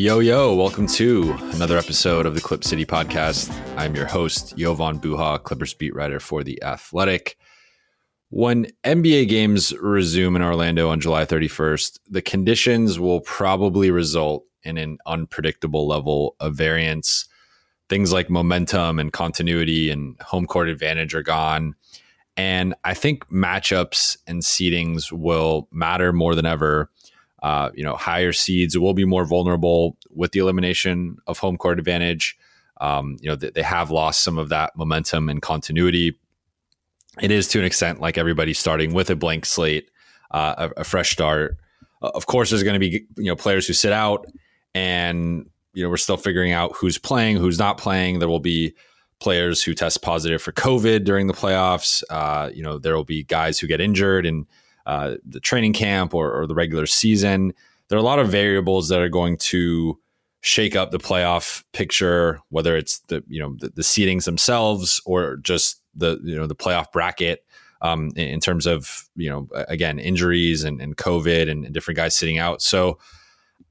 Yo, yo, welcome to another episode of the Clip City podcast. I'm your host, Jovan Buha, Clippers beat writer for The Athletic. When NBA games resume in Orlando on July 31st, the conditions will probably result in an unpredictable level of variance. Things like momentum and continuity and home court advantage are gone. And I think matchups and seedings will matter more than ever uh, you know, higher seeds will be more vulnerable with the elimination of home court advantage. Um, you know, they, they have lost some of that momentum and continuity. It is to an extent like everybody starting with a blank slate, uh, a, a, fresh start. Of course, there's going to be you know players who sit out, and you know we're still figuring out who's playing, who's not playing. There will be players who test positive for COVID during the playoffs. Uh, you know, there will be guys who get injured and uh, the training camp or, or the regular season. There are a lot of variables that are going to shake up the playoff picture, whether it's the you know the, the seedings themselves or just the you know the playoff bracket. Um, in, in, terms of you know again injuries and, and COVID and, and, different guys sitting out. So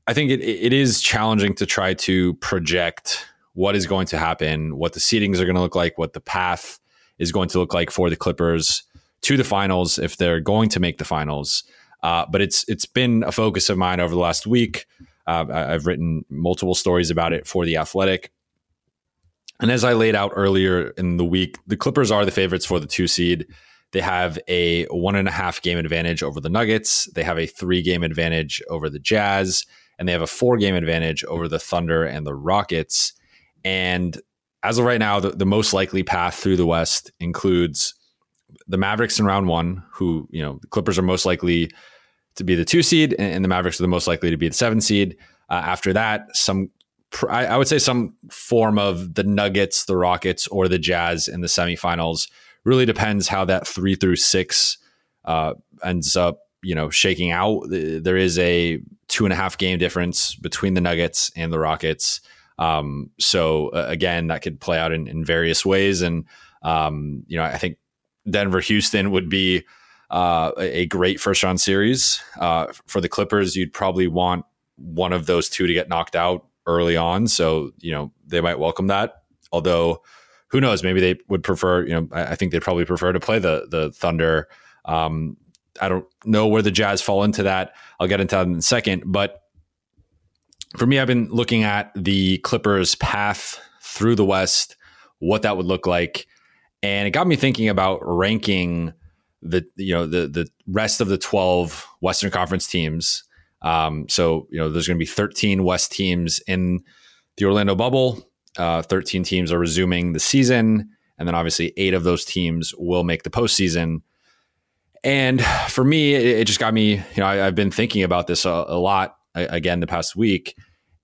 I think it, it is challenging to try to project what is going to happen, what the seedings are going to look like, what the path is going to look like for the Clippers to the finals if they're going to make the finals. Uh, but it's it's been a focus of mine over the last week. Uh, I've written multiple stories about it for the Athletic. And as I laid out earlier in the week, the Clippers are the favorites for the two seed. They have a one and a half game advantage over the Nuggets. They have a three game advantage over the Jazz, and they have a four game advantage over the Thunder and the Rockets. And as of right now, the, the most likely path through the West includes the Mavericks in round one, who, you know, the Clippers are most likely to be the two seed, and, the Mavericks are the most likely to be the seven seed. Uh, after that, some, I, would say some form of the Nuggets, the Rockets, or the Jazz in the semifinals. Really depends how that three through six uh, ends up, you know, shaking out. There is a two and a half game difference between the Nuggets and the Rockets. Um, so uh, again, that could play out in, in various ways. And, um, you know, I think Denver Houston would be uh, a great first round series. Uh, for the Clippers, you'd probably want one of those two to get knocked out early on. So, you know, they might welcome that. Although, who knows? Maybe they would prefer, you know, I, I think they'd probably prefer to play the, the Thunder. Um, I don't know where the Jazz fall into that. I'll get into that in a second. But for me, I've been looking at the Clippers' path through the West, what that would look like and it got me thinking about ranking the you know the the rest of the 12 western conference teams. Um, so you know there's going to be 13 west teams in the orlando bubble. Uh, 13 teams are resuming the season. And then obviously eight of those teams will make the postseason. And for me it, it just got me you know I, have been thinking about this a, a lot again the past week.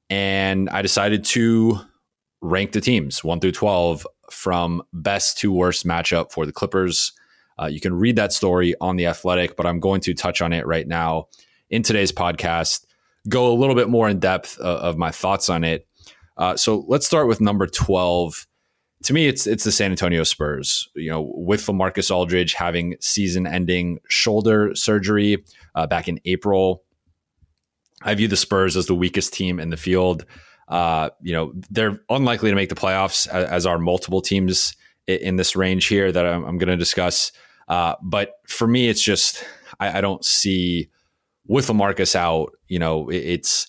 And i decided to rank the teams 1 through 12 from best to worst matchup for the Clippers. Uh, you can read that story on The Athletic, but I'm going to touch on it right now in today's podcast, go a little bit more in depth uh, of my thoughts on it. Uh, so let's start with number 12. To me, it's it's the San Antonio Spurs. You know, with LaMarcus Aldridge having season-ending shoulder surgery uh, back in April, I view the Spurs as the weakest team in the field. Uh, you know, they're unlikely to make the playoffs as, as are multiple teams in, in, this range here that I'm, I'm going to discuss. Uh, but for me, it's just I, I, don't see with LaMarcus out. You know, it, it's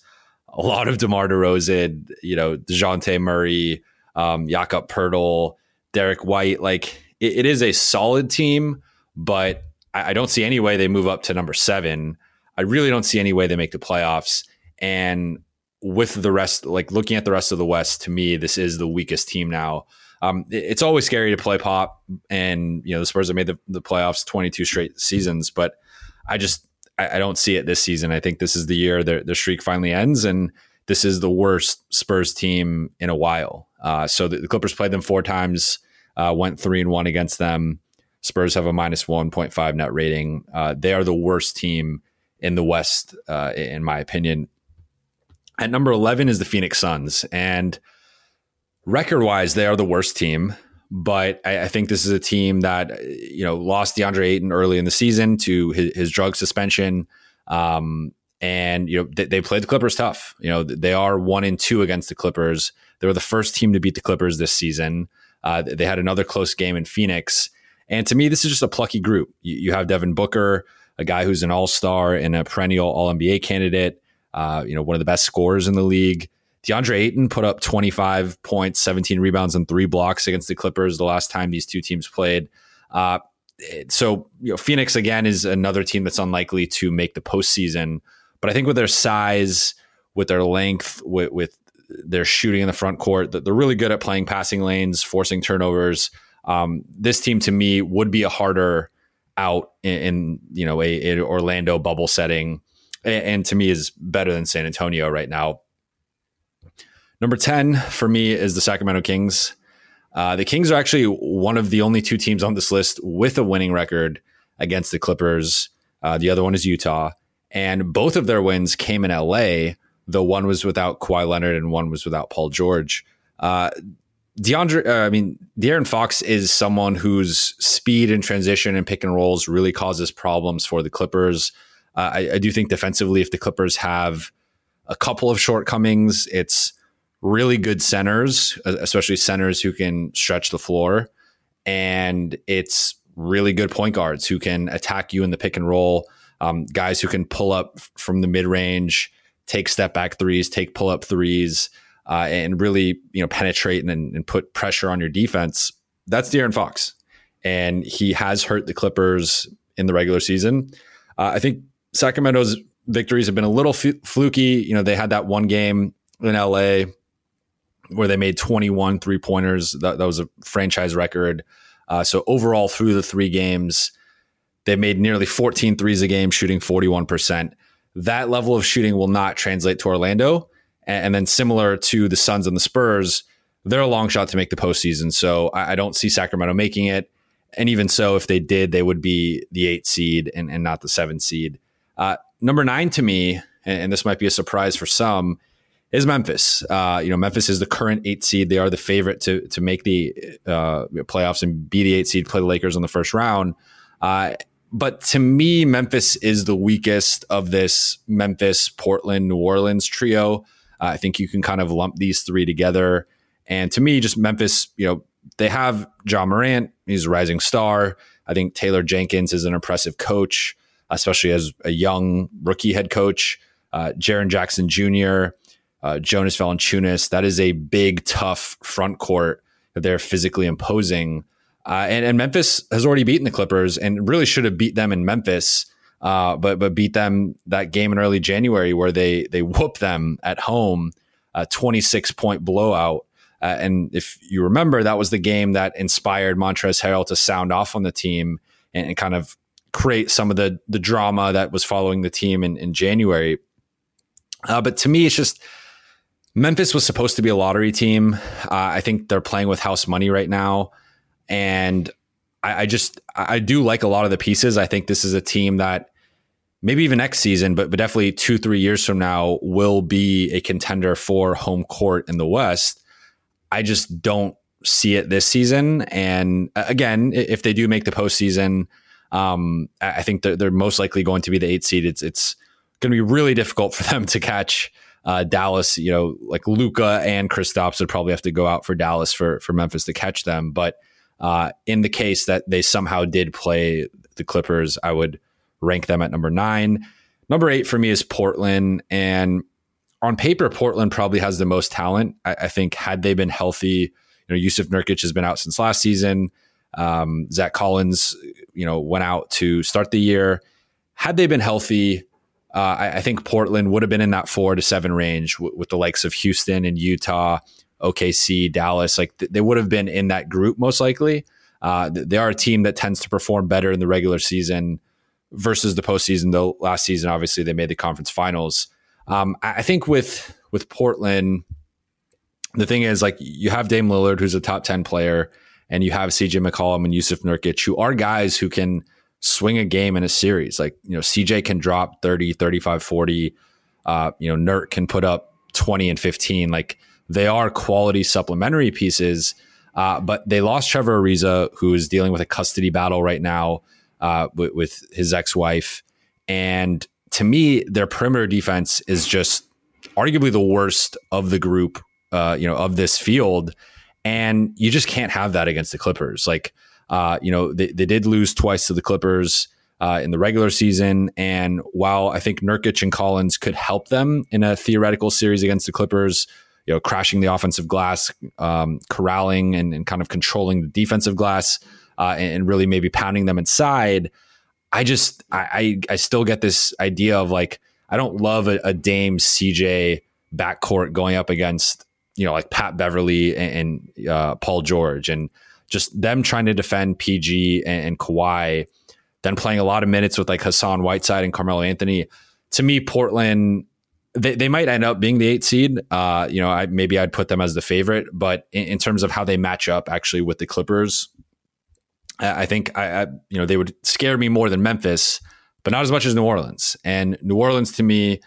a lot of DeMar DeRozan. You know, Dejounte Murray, um, Jakob Poeltl, Derrick White. Like it, it is a solid team, but I, I don't see any way they move up to number seven. I really don't see any way they make the playoffs. And with the rest, like looking at the rest of the West, to me, this is the weakest team now. Um, it's always scary to play pop, and you know the Spurs have made the, the playoffs 22 straight seasons, but I just I, I, don't see it this season. I think this is the year their, their streak finally ends, and this is the worst Spurs team in a while. Uh, so the, the, Clippers played them four times, uh, went three and one against them. Spurs have a minus 1.5 net rating. Uh, they are the worst team in the West, uh, in my opinion. At number 11 is the Phoenix Suns. And record wise, they are the worst team. But I, I, think this is a team that, you know, lost DeAndre Ayton early in the season to his, his drug suspension. Um, and you know they, they played the Clippers tough. You know they are one and two against the Clippers. They were the first team to beat the Clippers this season. Uh, they had another close game in Phoenix, and to me, this is just a plucky group. You, you have Devin Booker, a guy who's an All Star and a perennial All NBA candidate. Uh, you know, one of the best scorers in the league. DeAndre Ayton put up 25 points, 17 rebounds, and three blocks against the Clippers the last time these two teams played. Uh, so, you know, Phoenix again is another team that's unlikely to make the postseason. But I think with their size, with their length, with, with their shooting in the front court, that they're really good at playing passing lanes, forcing turnovers. Um, this team to me would be a harder out in, in you know a, a, Orlando bubble setting, and, and to me is better than San Antonio right now. Number 10 for me is the Sacramento Kings. Uh, the Kings are actually one of the only two teams on this list with a winning record against the Clippers. Uh, the other one is Utah. And both of their wins came in LA, though one was without Kawhi Leonard and one was without Paul George. Uh, DeAndre, uh, I mean, De'Aaron Fox is someone whose speed and transition and pick and rolls really causes problems for the Clippers. Uh, I, I, do think defensively, if the Clippers have a couple of shortcomings, it's really good centers, especially centers who can stretch the floor. And it's really good point guards who can attack you in the pick and roll, um, guys who can pull up from the mid range, take step back threes, take pull up threes, uh, and really you know penetrate and, and put pressure on your defense. That's De'Aaron Fox, and he has hurt the Clippers in the regular season. Uh, I think Sacramento's victories have been a little f- fluky. You know, they had that one game in LA where they made 21 three pointers. That, that, was a franchise record. Uh, so overall, through the three games, they made nearly 14 threes a game, shooting 41%. That level of shooting will not translate to Orlando. And, and then, similar to the Suns and the Spurs, they're a long shot to make the postseason. So I, I don't see Sacramento making it. And even so, if they did, they would be the eight seed and, and not the seven seed. Uh, number nine to me, and, and this might be a surprise for some, is Memphis. Uh, you know, Memphis is the current eight seed. They are the favorite to to make the uh, playoffs and be the eight seed, play the Lakers in the first round. Uh, but to me, Memphis is the weakest of this Memphis, Portland, New Orleans trio. Uh, I think you can kind of lump these three together. And to me, just Memphis, you know, they have Ja Morant. He's a rising star. I think Taylor Jenkins is an impressive coach, especially as a young rookie head coach. Uh, Jaren Jackson Jr uh, Jonas Valanciunas. That is a big, tough front court that they're physically imposing. Uh, and, and, Memphis has already beaten the Clippers and really should have beat them in Memphis, uh, but but beat them that game in early January where they they whooped them at home, a 26 point blowout. Uh, and if you remember, that was the game that inspired Montrezl Harrell to sound off on the team and, and, kind of create some of the the drama that was following the team in, in January. Uh, but to me, it's just Memphis was supposed to be a lottery team. Uh, I think they're playing with house money right now, and I, I, just I do like a lot of the pieces. I think this is a team that maybe even next season, but but definitely two three years from now will be a contender for home court in the West. I just don't see it this season. And again, if they do make the postseason, um, I think they're, they're most likely going to be the eight seed. It's it's going to be really difficult for them to catch uh, Dallas, you know, like Luka and Kristaps would probably have to go out for Dallas for for Memphis to catch them. But uh, in the case that they somehow did play the Clippers, I would rank them at number nine. Number eight for me is Portland, and on paper, Portland probably has the most talent. I, I think had they been healthy, you know, Yusuf Nurkic has been out since last season. Um, Zach Collins, you know, went out to start the year. Had they been healthy, uh, I, I, think Portland would have been in that four to seven range w- with the likes of Houston and Utah, OKC, Dallas. Like th- they would have been in that group most likely. Uh, they are a team that tends to perform better in the regular season versus the postseason. Though last season, obviously, they made the conference finals. Um, I, I think with with Portland, the thing is like you have Dame Lillard, who's a top ten player, and you have CJ McCollum and Yusuf Nurkic, who are guys who can swing a game in a series. Like, you know, CJ can drop 30, 35, 40. Uh, you know, Nurk can put up 20 and 15. Like, they are quality supplementary pieces. Uh, but they lost Trevor Ariza, who is dealing with a custody battle right now uh, with, with his ex wife. And to me, their perimeter defense is just arguably the worst of the group, uh, you know, of this field. And you just can't have that against the Clippers. Like, uh, you know, they, they did lose twice to the Clippers uh, in the regular season. And while I think Nurkic and Collins could help them in a theoretical series against the Clippers, you know, crashing the offensive glass, um, corralling and, and, kind of controlling the defensive glass, uh, and, and, really maybe pounding them inside. I just, I, I, I, still get this idea of like, I don't love a, a Dame CJ backcourt going up against, you know, like Pat Beverley and, and uh, Paul George and just them trying to defend PG and, and Kawhi then playing a lot of minutes with like Hassan Whiteside and Carmelo Anthony. To me, Portland, they, they might end up being the eight seed. Uh, you know, I, maybe I'd put them as the favorite, but in, in, terms of how they match up actually with the Clippers, I, I think I, I, you know, they would scare me more than Memphis, but not as much as New Orleans. And New Orleans to me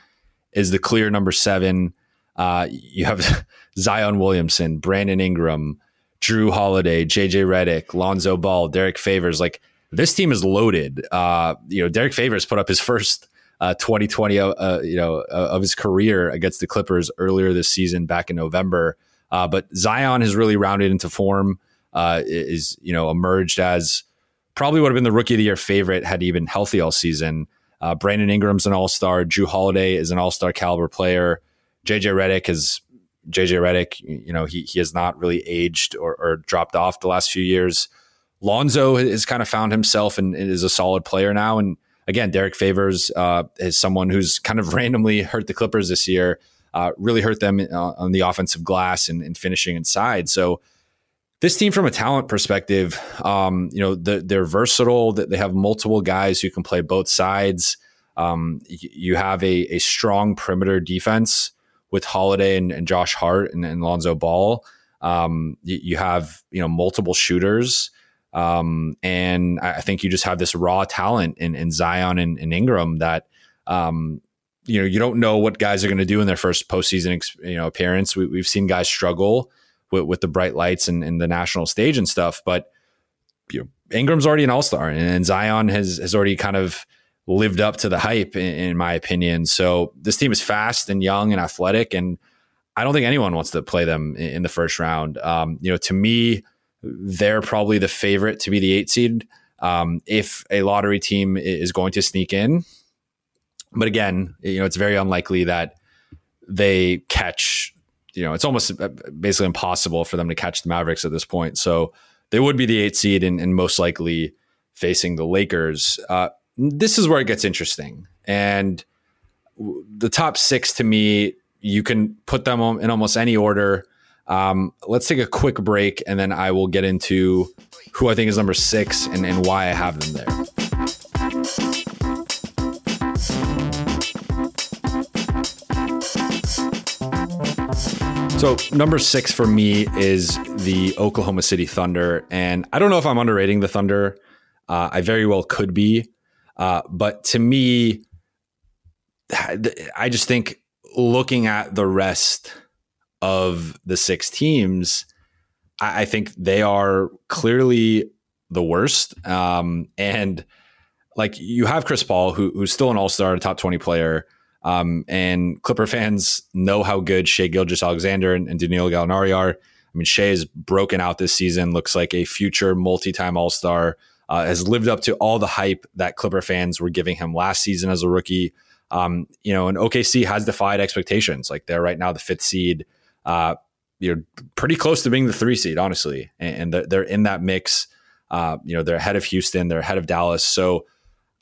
is the clear number seven. Uh, you have Zion Williamson, Brandon Ingram, Jrue Holiday, JJ Redick, Lonzo Ball, Derrick Favors. Like this team is loaded. Uh, you know, Derrick Favors put up his first uh, 2020, uh, uh, you know, uh, of his career against the Clippers earlier this season back in November. Uh, but Zion has really rounded into form. is you know emerged as probably would have been the rookie of the year favorite had he been healthy all season. Brandon Ingram's an all star. Jrue Holiday is an all star caliber player. JJ Redick is JJ Redick. You know he he has not really aged or, or dropped off the last few years. Lonzo has kind of found himself and is a solid player now. And again, Derrick Favors uh, is someone who's kind of randomly hurt the Clippers this year, uh, really hurt them uh, on the offensive glass and, and, finishing inside. So this team, from a talent perspective, um, you know, the, they're versatile. They have multiple guys who can play both sides. Um, you have a, a, strong perimeter defense with Holiday and, and Josh Hart and, and Lonzo Ball. Um, you, you, have you know multiple shooters. Um, and I think you just have this raw talent in, in Zion and, and Ingram that, um, you know, you don't know what guys are going to do in their first postseason, you know, appearance. We, have seen guys struggle with, with the bright lights and, and, the national stage and stuff, but you know, Ingram's already an all star, and Zion has has already kind of lived up to the hype, in, in my opinion. So this team is fast and young and athletic, and I don't think anyone wants to play them in, in the first round. Um, you know, to me they're probably the favorite to be the eight seed um, if a lottery team is going to sneak in. But again, you know, it's very unlikely that they catch. You know, it's almost uh, basically impossible for them to catch the Mavericks at this point. So they would be the eight seed and, and most likely facing the Lakers. Uh, this is where it gets interesting, and the top six to me, you can put them in almost any order. Um, let's take a quick break and then I will get into who I think is number six and, and why I have them there. So, number six for me is the Oklahoma City Thunder. And I don't know if I'm underrating the Thunder. Uh, I very well could be. Uh, but to me, I just think looking at the rest of the six teams, I, I think they are clearly the worst. Um, and like you have Chris Paul, who, who's still an all star, a top 20 player. Um, and Clipper fans know how good Shai Gilgeous-Alexander and, and Danilo Gallinari are. I mean, Shai is broken out this season, looks like a future multi time all star, uh, has lived up to all the hype that Clipper fans were giving him last season as a rookie. Um, you know, and OKC has defied expectations. Like they're right now the fifth seed uh, you're pretty close to being the three seed, honestly, and, they're in that mix. Uh, you know, they're ahead of Houston, they're ahead of Dallas, so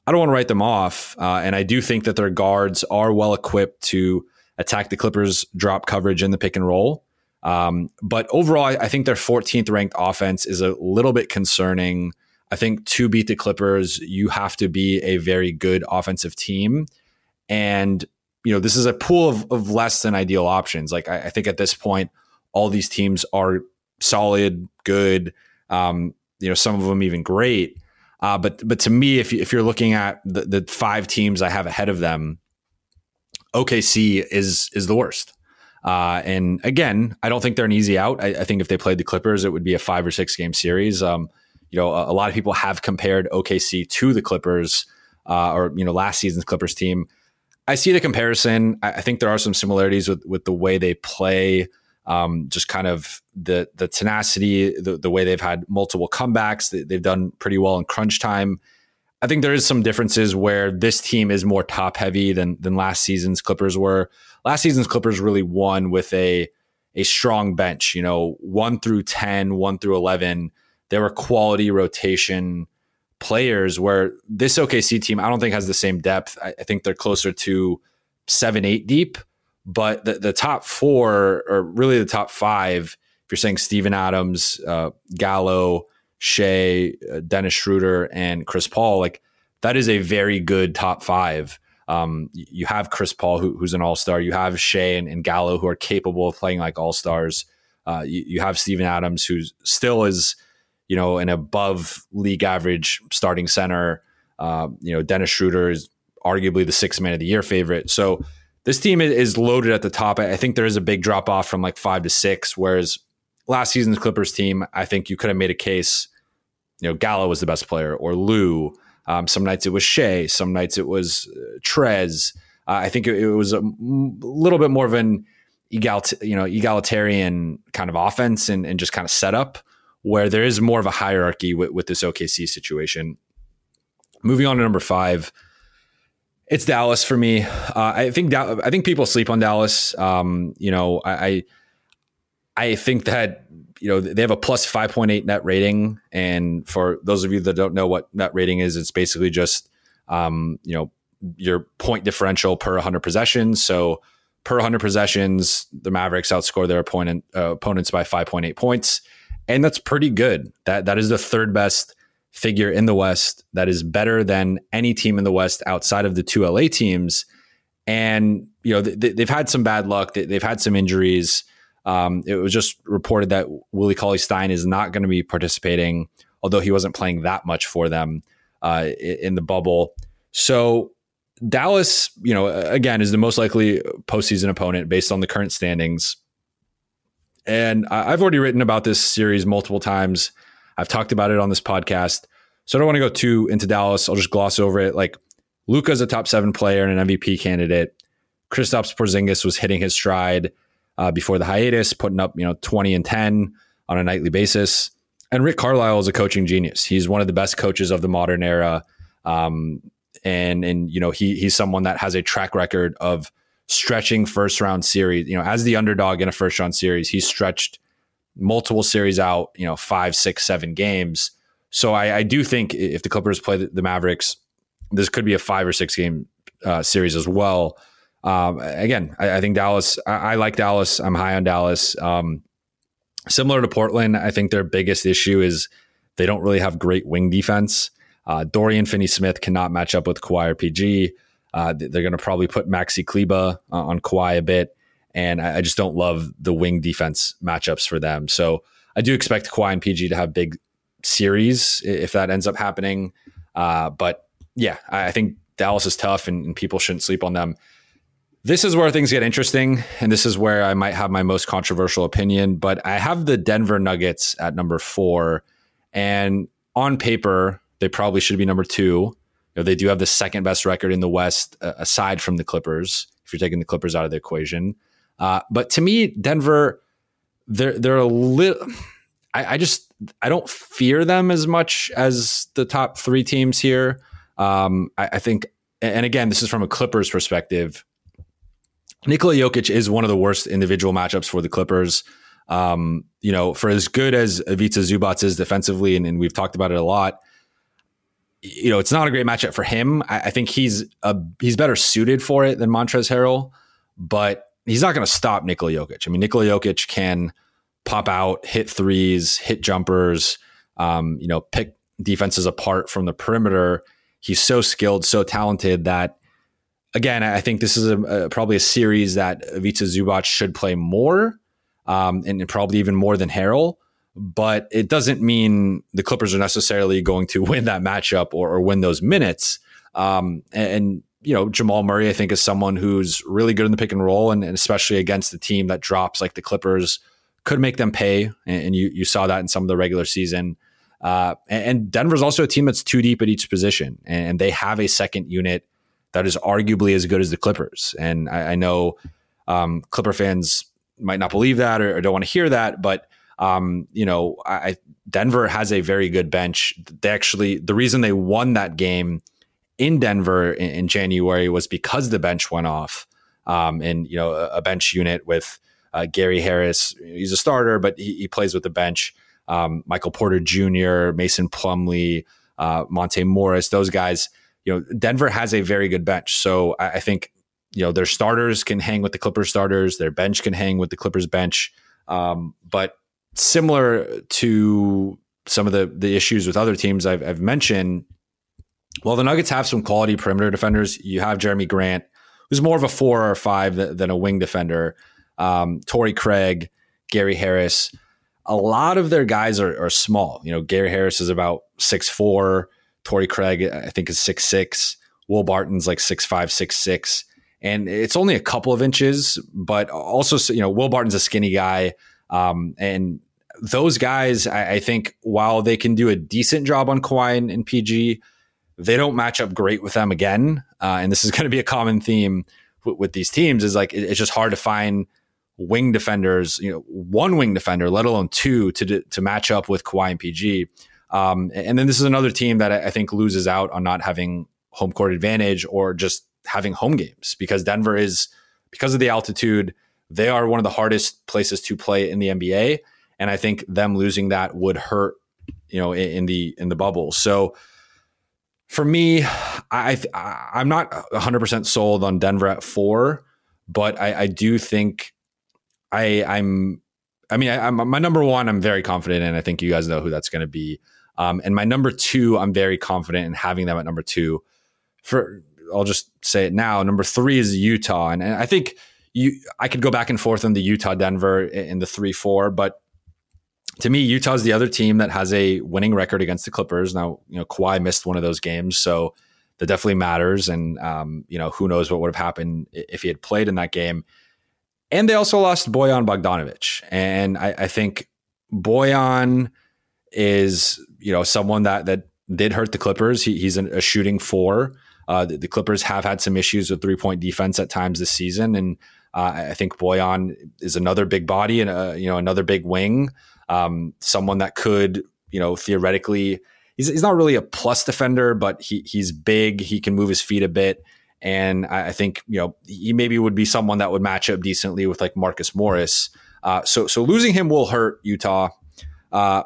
I don't want to write them off. Uh, and I do think that their guards are well equipped to attack the Clippers' drop coverage in the pick and roll. Um, but overall, I, I think their 14th ranked offense is a little bit concerning. I think to beat the Clippers, you have to be a very good offensive team. And you know, this is a pool of, of less than ideal options. Like I, I think at this point, all these teams are solid, good. Um, you know, some of them even great. Uh, but but to me, if you, if you're looking at the, the five teams I have ahead of them, OKC is is the worst. Uh, and again, I don't think they're an easy out. I, I, think if they played the Clippers, it would be a five or six game series. Um, you know, a, a, lot of people have compared OKC to the Clippers, uh, or you know, last season's Clippers team. I see the comparison. I, I think there are some similarities with with the way they play. Um, just kind of the the tenacity, the, the way they've had multiple comebacks. They, they've done pretty well in crunch time. I think there is some differences where this team is more top heavy than than last season's Clippers were. Last season's Clippers really won with a a strong bench, you know, 1 through 10, 1 through 11. There were quality rotation players where this OKC team I don't think has the same depth. I, I think they're closer to 7 8 deep, but the the top 4 or really the top 5 if you're saying Steven Adams, uh, Gallo, Shai, uh, Dennis Schroeder, and Chris Paul, like that is a very good top five. Um, you have Chris Paul, who, who's an all star. You have Shai and, and, Gallo, who are capable of playing like all stars. Uh, you, you, have Steven Adams, who still is, you know, an above league average starting center. Uh, you know, Dennis Schroeder is arguably the sixth man of the year favorite. So this team is loaded at the top. I think there is a big drop off from like five to six, whereas last season's Clippers team, I think you could have made a case. You know, Gallo was the best player, or Lou. Um, some nights it was Shai, Some nights it was uh, Trez. Uh, I think it, it was a m- little bit more of an egalit- you know egalitarian kind of offense and, and just kind of setup where there is more of a hierarchy with, with this OKC situation. Moving on to number five, it's Dallas for me. Uh, I think I think people sleep on Dallas. Um, you know, I, I think that you know they have a plus 5.8 net rating and for those of you that don't know what net rating is it's basically just um, you know your point differential per 100 possessions so per 100 possessions the mavericks outscore their opponent uh, opponents by 5.8 points and that's pretty good that that is the third best figure in the west that is better than any team in the west outside of the two la teams and you know they, have had some bad luck they've had some injuries um, it was just reported that Willie Cauley Stein is not going to be participating, although he wasn't playing that much for them uh, in the bubble. So Dallas, you know, again, is the most likely postseason opponent based on the current standings. And I've already written about this series multiple times. I've talked about it on this podcast. So I don't want to go too into Dallas. I'll just gloss over it. Like Luka's a top seven player and an MVP candidate. Kristaps Porzingis was hitting his stride uh, before the hiatus, putting up you know 20 and 10 on a nightly basis. And Rick Carlisle is a coaching genius. He's one of the best coaches of the modern era. Um, and and you know he he's someone that has a track record of stretching first round series. You know, as the underdog in a first round series, he's stretched multiple series out. You know, five, six, seven games. So I, I do think if the Clippers play the, Mavericks, this could be a five or six game uh, series as well. Um, again, I, I, think Dallas. I, I, like Dallas. I'm high on Dallas. Um, similar to Portland, I think their biggest issue is they don't really have great wing defense. Uh, Dorian Finney-Smith cannot match up with Kawhi or PG. Uh, they're going to probably put Maxi Kleber uh, on Kawhi a bit, and I, I, just don't love the wing defense matchups for them. So I do expect Kawhi and PG to have big series if that ends up happening. Uh, but yeah, I, I think Dallas is tough, and, and people shouldn't sleep on them. This is where things get interesting, and this is where I might have my most controversial opinion. But I have the Denver Nuggets at number four, and on paper, they probably should be number two. Know, they do have the second best record in the West, uh, aside from the Clippers. If you're taking the Clippers out of the equation, uh, but to me, Denver, they're they're a little. I, I, just I don't fear them as much as the top three teams here. Um, I, I think, and again, this is from a Clippers perspective. Nikola Jokic is one of the worst individual matchups for the Clippers. Um, you know, for as good as Ivica Zubac is defensively, and, and, we've talked about it a lot, you know, it's not a great matchup for him. I, I think he's a, he's better suited for it than Montrezl Harrell, but he's not going to stop Nikola Jokic. I mean, Nikola Jokic can pop out, hit threes, hit jumpers, um, you know, pick defenses apart from the perimeter. He's so skilled, so talented that again, I think this is a, a, probably a series that Ivica Zubac should play more, um, and probably even more than Harrell. But it doesn't mean the Clippers are necessarily going to win that matchup or, or win those minutes. Um, and, and, you know, Jamal Murray, I think, is someone who's really good in the pick and roll, and, and especially against the team that drops like the Clippers, could make them pay. And, and you you saw that in some of the regular season. Uh, and Denver's also a team that's too deep at each position, and they have a second unit that is arguably as good as the Clippers. And I, I know um, Clipper fans might not believe that or, or don't want to hear that, but um, you know, I, Denver has a very good bench. They actually the reason they won that game in Denver in, in January was because the bench went off, um, and you know a, a bench unit with uh, Gary Harris. He's a starter, but he, he plays with the bench. Um, Michael Porter Jr., Mason Plumlee, uh, Monte Morris, those guys. You know, Denver has a very good bench, so I, I think you know their starters can hang with the Clippers starters, their bench can hang with the Clippers bench. Um, but similar to some of the the issues with other teams I've, I've mentioned, well, the Nuggets have some quality perimeter defenders. You have Jerami Grant, who's more of a four or five than a wing defender. Um, Torrey Craig, Gary Harris. A lot of their guys are, are small. You know, Gary Harris is about six four. Torrey Craig, I think, is six six. Will Barton's like six five, six six and it's only a couple of inches, but also, you know, Will Barton's a skinny guy. Um, and those guys, I, I, think, while they can do a decent job on Kawhi and, and PG, they don't match up great with them again. Uh, and this is going to be a common theme with, with these teams is like, it, it's just hard to find wing defenders, you know, one wing defender, let alone two to, to match up with Kawhi and PG. Um, and then this is another team that I think loses out on not having home court advantage or just having home games because Denver is because of the altitude, they are one of the hardest places to play in the NBA, and I think them losing that would hurt, you know, in, in the in the bubble. So for me, I I'm not 100 percent sold on Denver at four, but I, I do think I I'm I mean I, am my number one I'm very confident in. I think you guys know who that's going to be. Um, and my number two, I'm very confident in having them at number two. For I'll just say it now. Number three is Utah, and, and I think you I could go back and forth on the Utah Denver in the three four, but to me, Utah is the other team that has a winning record against the Clippers. Now, you know, Kawhi missed one of those games, so that definitely matters. And um, you know, who knows what would have happened if he had played in that game. And they also lost Bojan Bogdanovic, and I, I think Bojan is you know someone that that did hurt the Clippers. He, he's a shooting four. Uh, the, the, Clippers have had some issues with three point defense at times this season, and uh, I think Bojan is another big body and a, you know another big wing, um, someone that could you know theoretically he's, he's not really a plus defender, but he he's big, he can move his feet a bit. And I, I think you know he maybe would be someone that would match up decently with like Marcus Morris. Uh, so so losing him will hurt Utah. Uh,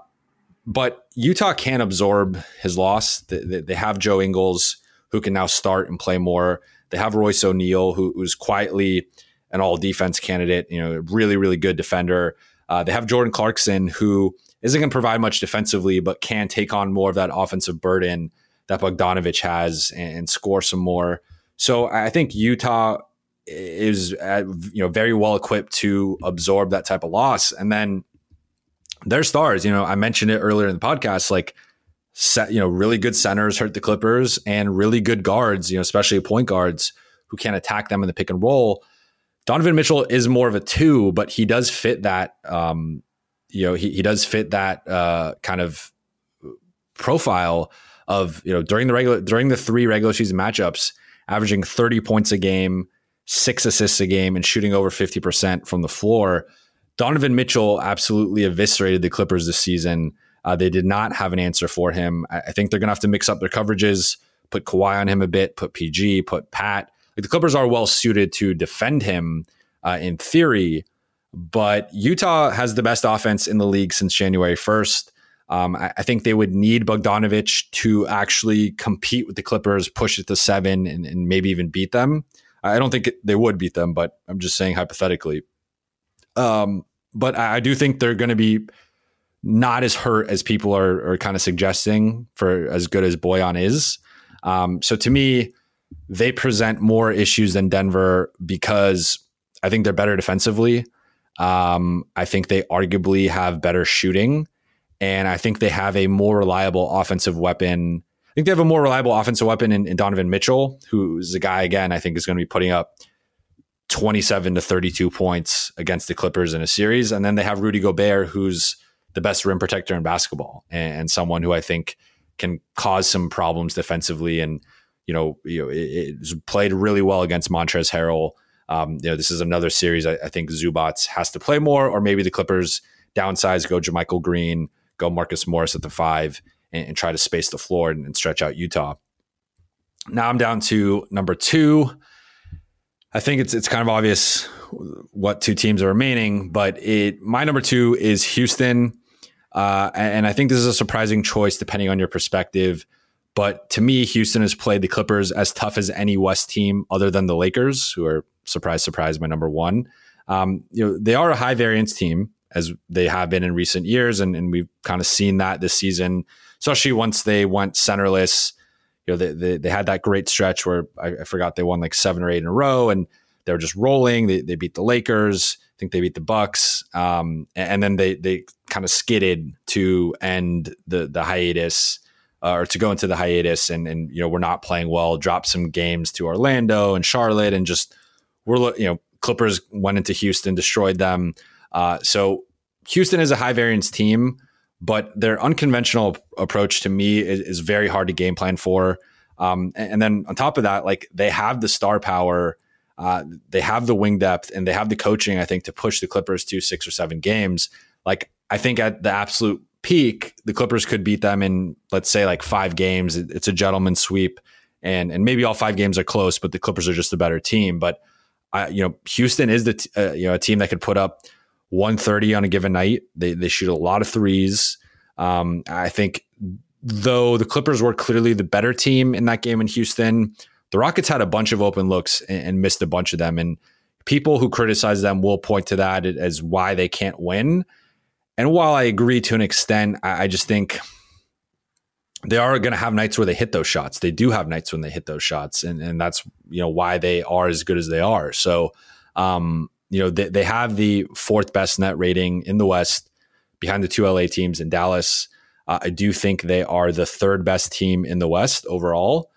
but Utah can absorb his loss. They, they, have Joe Ingles who can now start and play more. They have Royce O'Neale, who, who's quietly an all defense candidate, you know, really, really good defender. Uh, they have Jordan Clarkson, who isn't going to provide much defensively, but can take on more of that offensive burden that Bogdanovic has and, and score some more. So I think Utah is uh, you know very well equipped to absorb that type of loss, and then their stars. You know, I mentioned it earlier in the podcast, like set, you know, really good centers hurt the Clippers and really good guards, you know, especially point guards who can attack them in the pick and roll. Donovan Mitchell is more of a two, but he does fit that. Um, you know, he, he does fit that uh, kind of profile of you know during the regular during the three regular season matchups, averaging thirty points a game, six assists a game, and shooting over fifty percent from the floor. Donovan Mitchell absolutely eviscerated the Clippers this season. Uh, they did not have an answer for him. I, I think they're going to have to mix up their coverages, put Kawhi on him a bit, put PG, put Pat. Like the Clippers are well suited to defend him uh, in theory, but Utah has the best offense in the league since January 1st. Um, I, I, think they would need Bogdanovic to actually compete with the Clippers, push it to seven, and, and maybe even beat them. I don't think they would beat them, but I'm just saying hypothetically. Um, but I, I do think they're going to be not as hurt as people are, are kind of suggesting for as good as Bojan is. Um, so to me, they present more issues than Denver because I think they're better defensively. Um, I think they arguably have better shooting, and I think they have a more reliable offensive weapon. I think they have a more reliable offensive weapon in, in Donovan Mitchell, who's a guy again I think is going to be putting up 27 to 32 points against the Clippers in a series, and then they have Rudy Gobert, who's the best rim protector in basketball and, and someone who I think can cause some problems defensively and you know, you know, it, played really well against Montrezl Harrell. Um, you know, this is another series I, I, think Zubac has to play more, or maybe the Clippers downsize, go JaMychal Green, go Marcus Morris at the five, and, and try to space the floor and, and stretch out Utah. Now I'm down to number two. I think it's it's kind of obvious what two teams are remaining, but it my number two is Houston, uh, and I think this is a surprising choice depending on your perspective. But to me, Houston has played the Clippers as tough as any West team other than the Lakers, who are surprise, surprise, my number one. Um, you know, they are a high variance team as they have been in recent years, and, and we've kind of seen that this season, especially once they went centerless. You know, they, they, they had that great stretch where I, I, forgot they won like seven or eight in a row, and they were just rolling. They, they beat the Lakers. I think they beat the Bucks, um, and, and then they they kind of skidded to end the the hiatus uh, or to go into the hiatus and and you know we're not playing well drop some games to Orlando and Charlotte and just we're you know Clippers went into Houston destroyed them. Uh, so Houston is a high variance team but their unconventional approach to me is, is very hard to game plan for. Um, and, and, then on top of that like they have the star power uh, they have the wing depth and they have the coaching I think to push the Clippers to six or seven games. Like I think at the absolute peak, the Clippers could beat them in, let's say, like five games. It's a gentleman sweep, and and maybe all five games are close, but the Clippers are just a better team. But I, you know, Houston is the t- uh, you know a team that could put up 130 on a given night. They they shoot a lot of threes. Um, I think though the Clippers were clearly the better team in that game in Houston, the Rockets had a bunch of open looks and, and missed a bunch of them. And people who criticize them will point to that as why they can't win. And while I agree to an extent, I, I just think they are going to have nights where they hit those shots. They do have nights when they hit those shots, and and that's you know why they are as good as they are. So, um, you know, they, they have the fourth best net rating in the West, behind the two LA teams in Dallas. Uh, I do think they are the third best team in the West overall,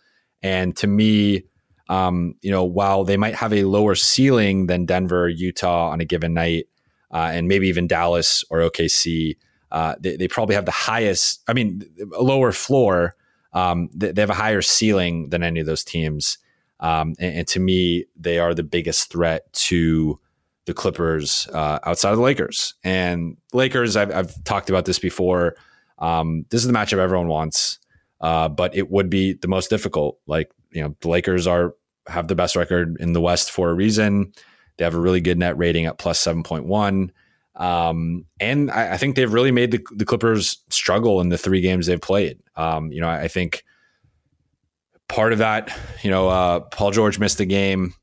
and to me, um, you know, while they might have a lower ceiling than Denver, Utah on a given night, uh, and maybe even Dallas or OKC. Uh, they, they, probably have the highest, I mean, a lower floor. Um, they, they, have a higher ceiling than any of those teams. Um, and, and, to me, they are the biggest threat to the Clippers uh, outside of the Lakers. And Lakers, I've, I've talked about this before. Um, this is the matchup everyone wants, uh, but it would be the most difficult. Like, you know, the Lakers are have the best record in the West for a reason. They have a really good net rating at plus 7.1. Um, and I, I, think they've really made the, the, Clippers struggle in the three games they've played. Um, you know, I, I, think part of that, you know, uh, Paul George missed the game,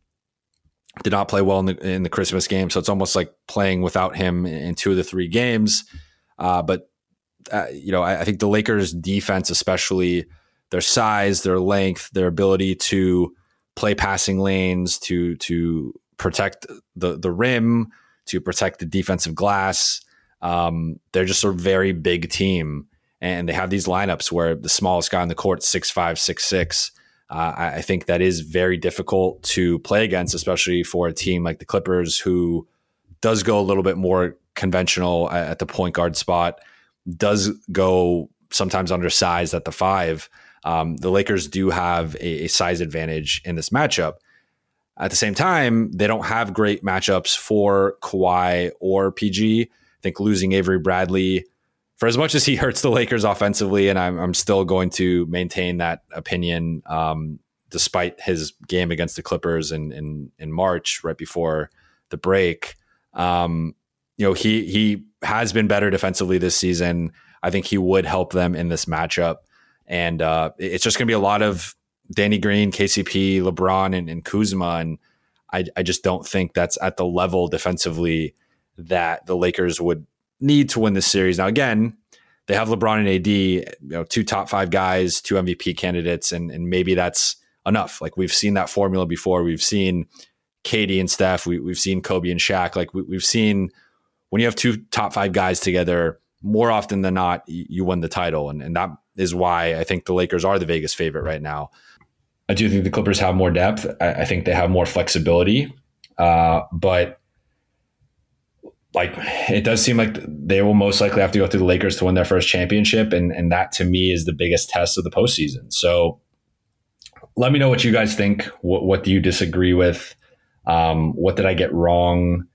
did not play well in the, in the Christmas game. So it's almost like playing without him in two of the three games. Uh, but, uh, you know, I, I think the Lakers defense, especially their size, their length, their ability to play passing lanes, to, to, protect the the rim, to protect the defensive glass. Um, they're just a very big team, and they have these lineups where the smallest guy on the court six five six six. Uh, I, I think that is very difficult to play against, especially for a team like the Clippers, who does go a little bit more conventional at the point guard spot, does go sometimes undersized at the five. Um, the Lakers do have a, a, size advantage in this matchup. At the same time, they don't have great matchups for Kawhi or PG. I think losing Avery Bradley, for as much as he hurts the Lakers offensively, and I'm, I'm still going to maintain that opinion, um, despite his game against the Clippers in, in, in March, right before the break. Um, you know, he he has been better defensively this season. I think he would help them in this matchup. And uh, it's just going to be a lot of Danny Green, KCP, LeBron, and, and Kuzma, and I, I just don't think that's at the level defensively that the Lakers would need to win this series. Now, again, they have LeBron and AD, you know, two top five guys, two MVP candidates, and and maybe that's enough. Like we've seen that formula before. We've seen KD and Steph. We, we've seen Kobe and Shaq. Like we, we've seen when you have two top five guys together, more often than not, you win the title, and and that is why I think the Lakers are the Vegas favorite right now. I do think the Clippers have more depth. I, I think they have more flexibility, uh, but like it does seem like they will most likely have to go through the Lakers to win their first championship, and and that to me is the biggest test of the postseason. So let me know what you guys think. What, what do you disagree with? Um, what did I get wrong?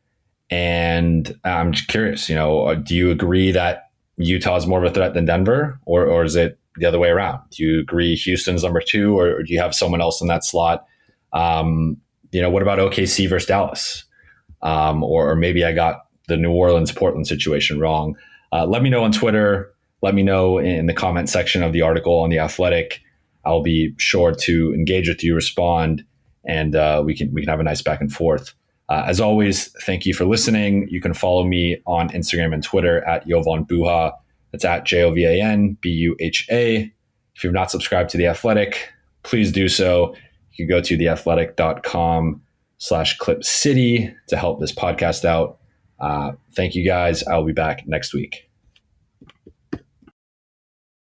And I'm just curious, you know, do you agree that Utah is more of a threat than Denver, or, or is it the other way around? Do you agree Houston's number two, or, or do you have someone else in that slot? Um, you know, what about OKC versus Dallas? Um, or, or, maybe I got the New Orleans Portland situation wrong. Uh, let me know on Twitter. Let me know in the comment section of the article on the Athletic. I'll be sure to engage with you, respond, and uh, we can we can have a nice back and forth. Uh, as always, thank you for listening. You can follow me on Instagram and Twitter at Jovan Buha. That's at J O V A N B U H A. If you've not subscribed to The Athletic, please do so. You can go to theathletic.com slash clip city to help this podcast out. Uh, thank you guys. I'll be back next week.